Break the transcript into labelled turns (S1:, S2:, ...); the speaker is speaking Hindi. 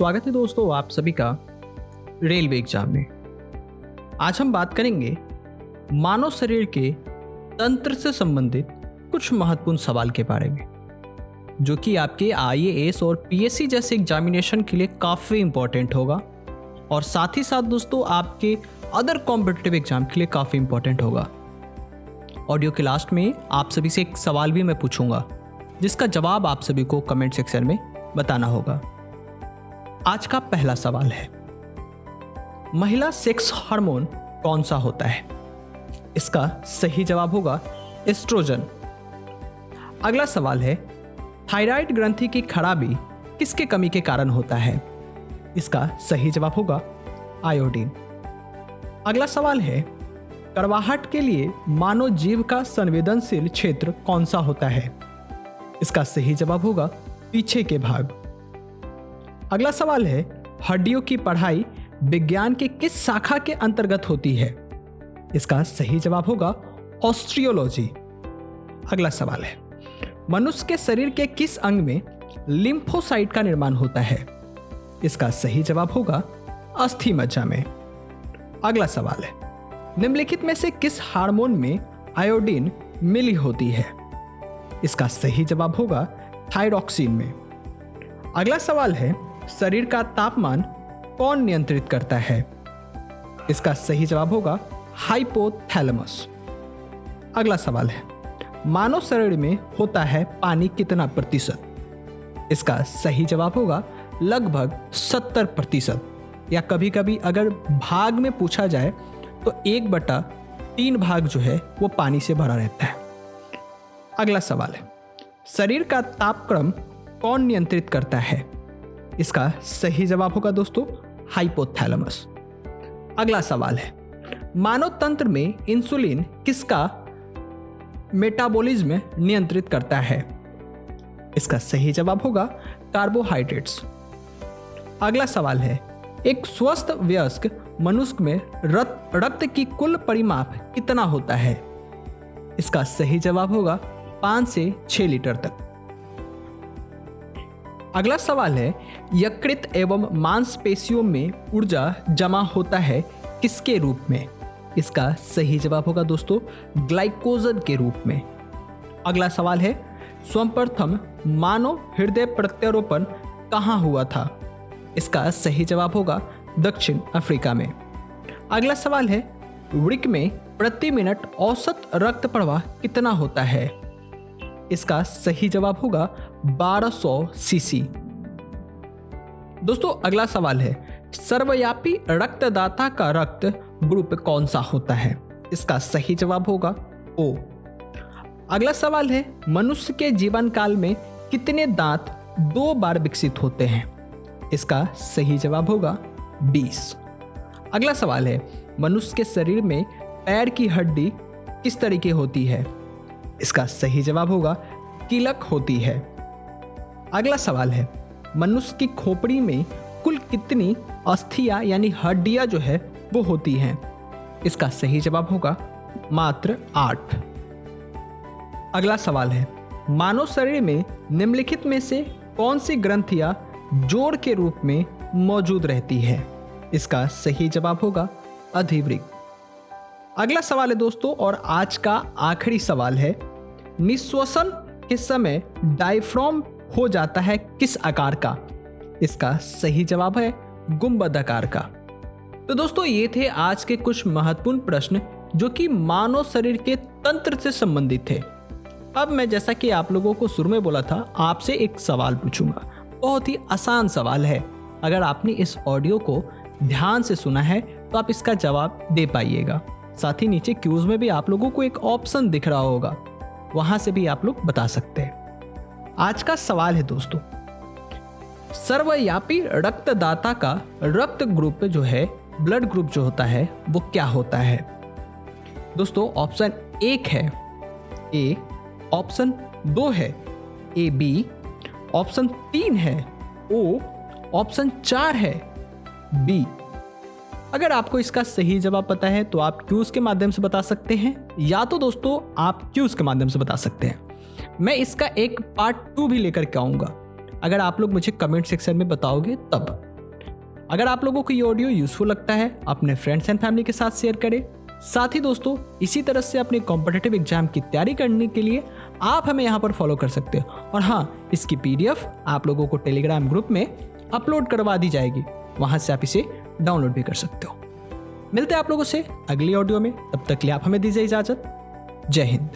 S1: स्वागत है दोस्तों आप सभी का रेलवे एग्ज़ाम में। आज हम बात करेंगे मानव शरीर के तंत्र से संबंधित कुछ महत्वपूर्ण सवाल के बारे में, जो कि आपके आईएएस और पीएससी जैसे एग्जामिनेशन के लिए काफ़ी इंपॉर्टेंट होगा। और साथ ही साथ दोस्तों आपके अदर कॉम्पिटेटिव एग्ज़ाम के लिए काफ़ी इंपॉर्टेंट होगा। ऑडियो के लास्ट में आप सभी से एक सवाल भी मैं पूछूँगा, जिसका जवाब आप सभी को कमेंट सेक्शन में बताना होगा। आज का पहला सवाल है। महिला सेक्स हार्मोन कौन सा होता है? इसका सही जवाब होगा एस्ट्रोजन। अगला सवाल है, थायराइड ग्रंथि की खराबी किसके कमी के कारण होता है? इसका सही जवाब होगा आयोडीन। अगला सवाल है, करवाहट के लिए मानव जीव का संवेदनशील क्षेत्र कौन सा होता है? इसका सही जवाब होगा पीछे के भाग। अगला सवाल है, हड्डियों की पढ़ाई विज्ञान के किस शाखा के अंतर्गत होती है? इसका सही जवाब होगा, ऑस्ट्रियोलॉजी। अगला सवाल है, मनुष्य के शरीर के किस अंग में लिम्फोसाइट का निर्माण होता है? इसका सही जवाब होगा, अस्थि मज्जा में। अगला सवाल है, निम्नलिखित में से किस हार्मोन में आयोडीन मिली होती है? इसका सही जवाब होगा, थायरॉक्सिन में। अगला सवाल है शरीर का तापमान कौन नियंत्रित करता है? इसका सही जवाब होगा हाइपोथैलेमस। अगला सवाल है, मानव शरीर में होता है पानी कितना प्रतिशत? इसका सही जवाब होगा लगभग सत्तर प्रतिशत। या कभी कभी अगर भाग में पूछा जाए तो एक बटा तीन भाग जो है, वो पानी से भरा रहता है। अगला सवाल है, शरीर का तापक्रम कौन नियंत्रित करता है? इसका सही जवाब होगा दोस्तों हाइपोथैलेमस अगला सवाल है मानव तंत्र में इंसुलिन किसका मेटाबॉलिज्म नियंत्रित करता है? इसका सही जवाब होगा कार्बोहाइड्रेट्स अगला सवाल है, एक स्वस्थ वयस्क मनुष्य में रक्त रक्त की कुल परिमाप कितना होता है? इसका सही जवाब होगा पाँच से छह लीटर तक। अगला सवाल है, यकृत एवं मांसपेशियों में ऊर्जा जमा होता है किसके रूप में? इसका सही जवाब होगा दोस्तों, ग्लाइकोजन के रूप में। अगला सवाल है सर्वप्रथम मानव हृदय प्रत्यारोपण कहाँ हुआ था? इसका सही जवाब होगा दक्षिण अफ्रीका में। अगला सवाल है वृक में प्रति मिनट औसत रक्त प्रवाह कितना होता है? इसका सही जवाब होगा 1200 सीसी। दोस्तों, अगला सवाल है, सर्वव्यापी रक्तदाता का रक्त ग्रुप कौन सा होता है? इसका सही जवाब होगा ओ। अगला सवाल है, मनुष्य के जीवन काल में कितने दांत दो बार विकसित होते हैं? इसका सही जवाब होगा 20 अगला सवाल है, मनुष्य के शरीर में पैर की हड्डी किस तरीके होती है? इसका सही जवाब होगा किलक होती है। अगला सवाल है, मनुष्य की खोपड़ी में कुल कितनी अस्थियाँ यानी हड्डियाँ जो है, वो होती हैं? इसका सही जवाब होगा, मात्र आठ। अगला सवाल है, मानव शरीर में निम्नलिखित में से कौन सी ग्रंथियाँ जोड़ के रूप में मौजूद रहती है? इसका सही जवाब होगा, अधिवृग। अगला सवाल है दोस्तों, और आज का आखिरी सवाल है निश्वसन के समय डायफ्रॉम हो जाता है किस आकार का? इसका सही जवाब है गुंबद आकार का। तो दोस्तों, ये थे आज के कुछ महत्वपूर्ण प्रश्न जो कि मानव शरीर के तंत्र से संबंधित थे। अब मैं, जैसा कि आप लोगों को शुरू में बोला था, आपसे एक सवाल पूछूँगा। बहुत ही आसान सवाल है। अगर आपने इस ऑडियो को ध्यान से सुना है तो आप इसका जवाब दे पाइएगा। साथ ही नीचे क्यूज में भी आप लोगों को एक ऑप्शन दिख रहा होगा। वहाँ से भी आप लोग बता सकते हैं। आज का सवाल है दोस्तों सर्वव्यापी रक्तदाता का रक्त ग्रुप जो है, ब्लड ग्रुप जो होता है, वो क्या होता है? दोस्तों, ऑप्शन एक है ए ऑप्शन दो है ए बी ऑप्शन तीन है ओ ऑप्शन चार है बी अगर आपको इसका सही जवाब पता है तो आप क्यूज के माध्यम से बता सकते हैं, या तो दोस्तों, आप क्यूज के माध्यम से बता सकते हैं। मैं इसका एक पार्ट टू भी लेकर के आऊँगा। अगर आप लोग मुझे कमेंट सेक्शन में बताओगे, तब। अगर आप लोगों को ये ऑडियो यूजफुल लगता है, अपने फ्रेंड्स एंड फैमिली के साथ शेयर करें। साथ ही दोस्तों, इसी तरह से अपने कॉम्पिटेटिव एग्ज़ाम की तैयारी करने के लिए आप हमें यहाँ पर फॉलो कर सकते हो। और हाँ इसकी पीडीएफ आप लोगों को टेलीग्राम ग्रुप में अपलोड करवा दी जाएगी। वहाँ से आप इसे डाउनलोड भी कर सकते हो। मिलते हैं आप लोगों से अगली ऑडियो में। तब तक लिए आप हमें दीजिए इजाज़त। जय हिंद।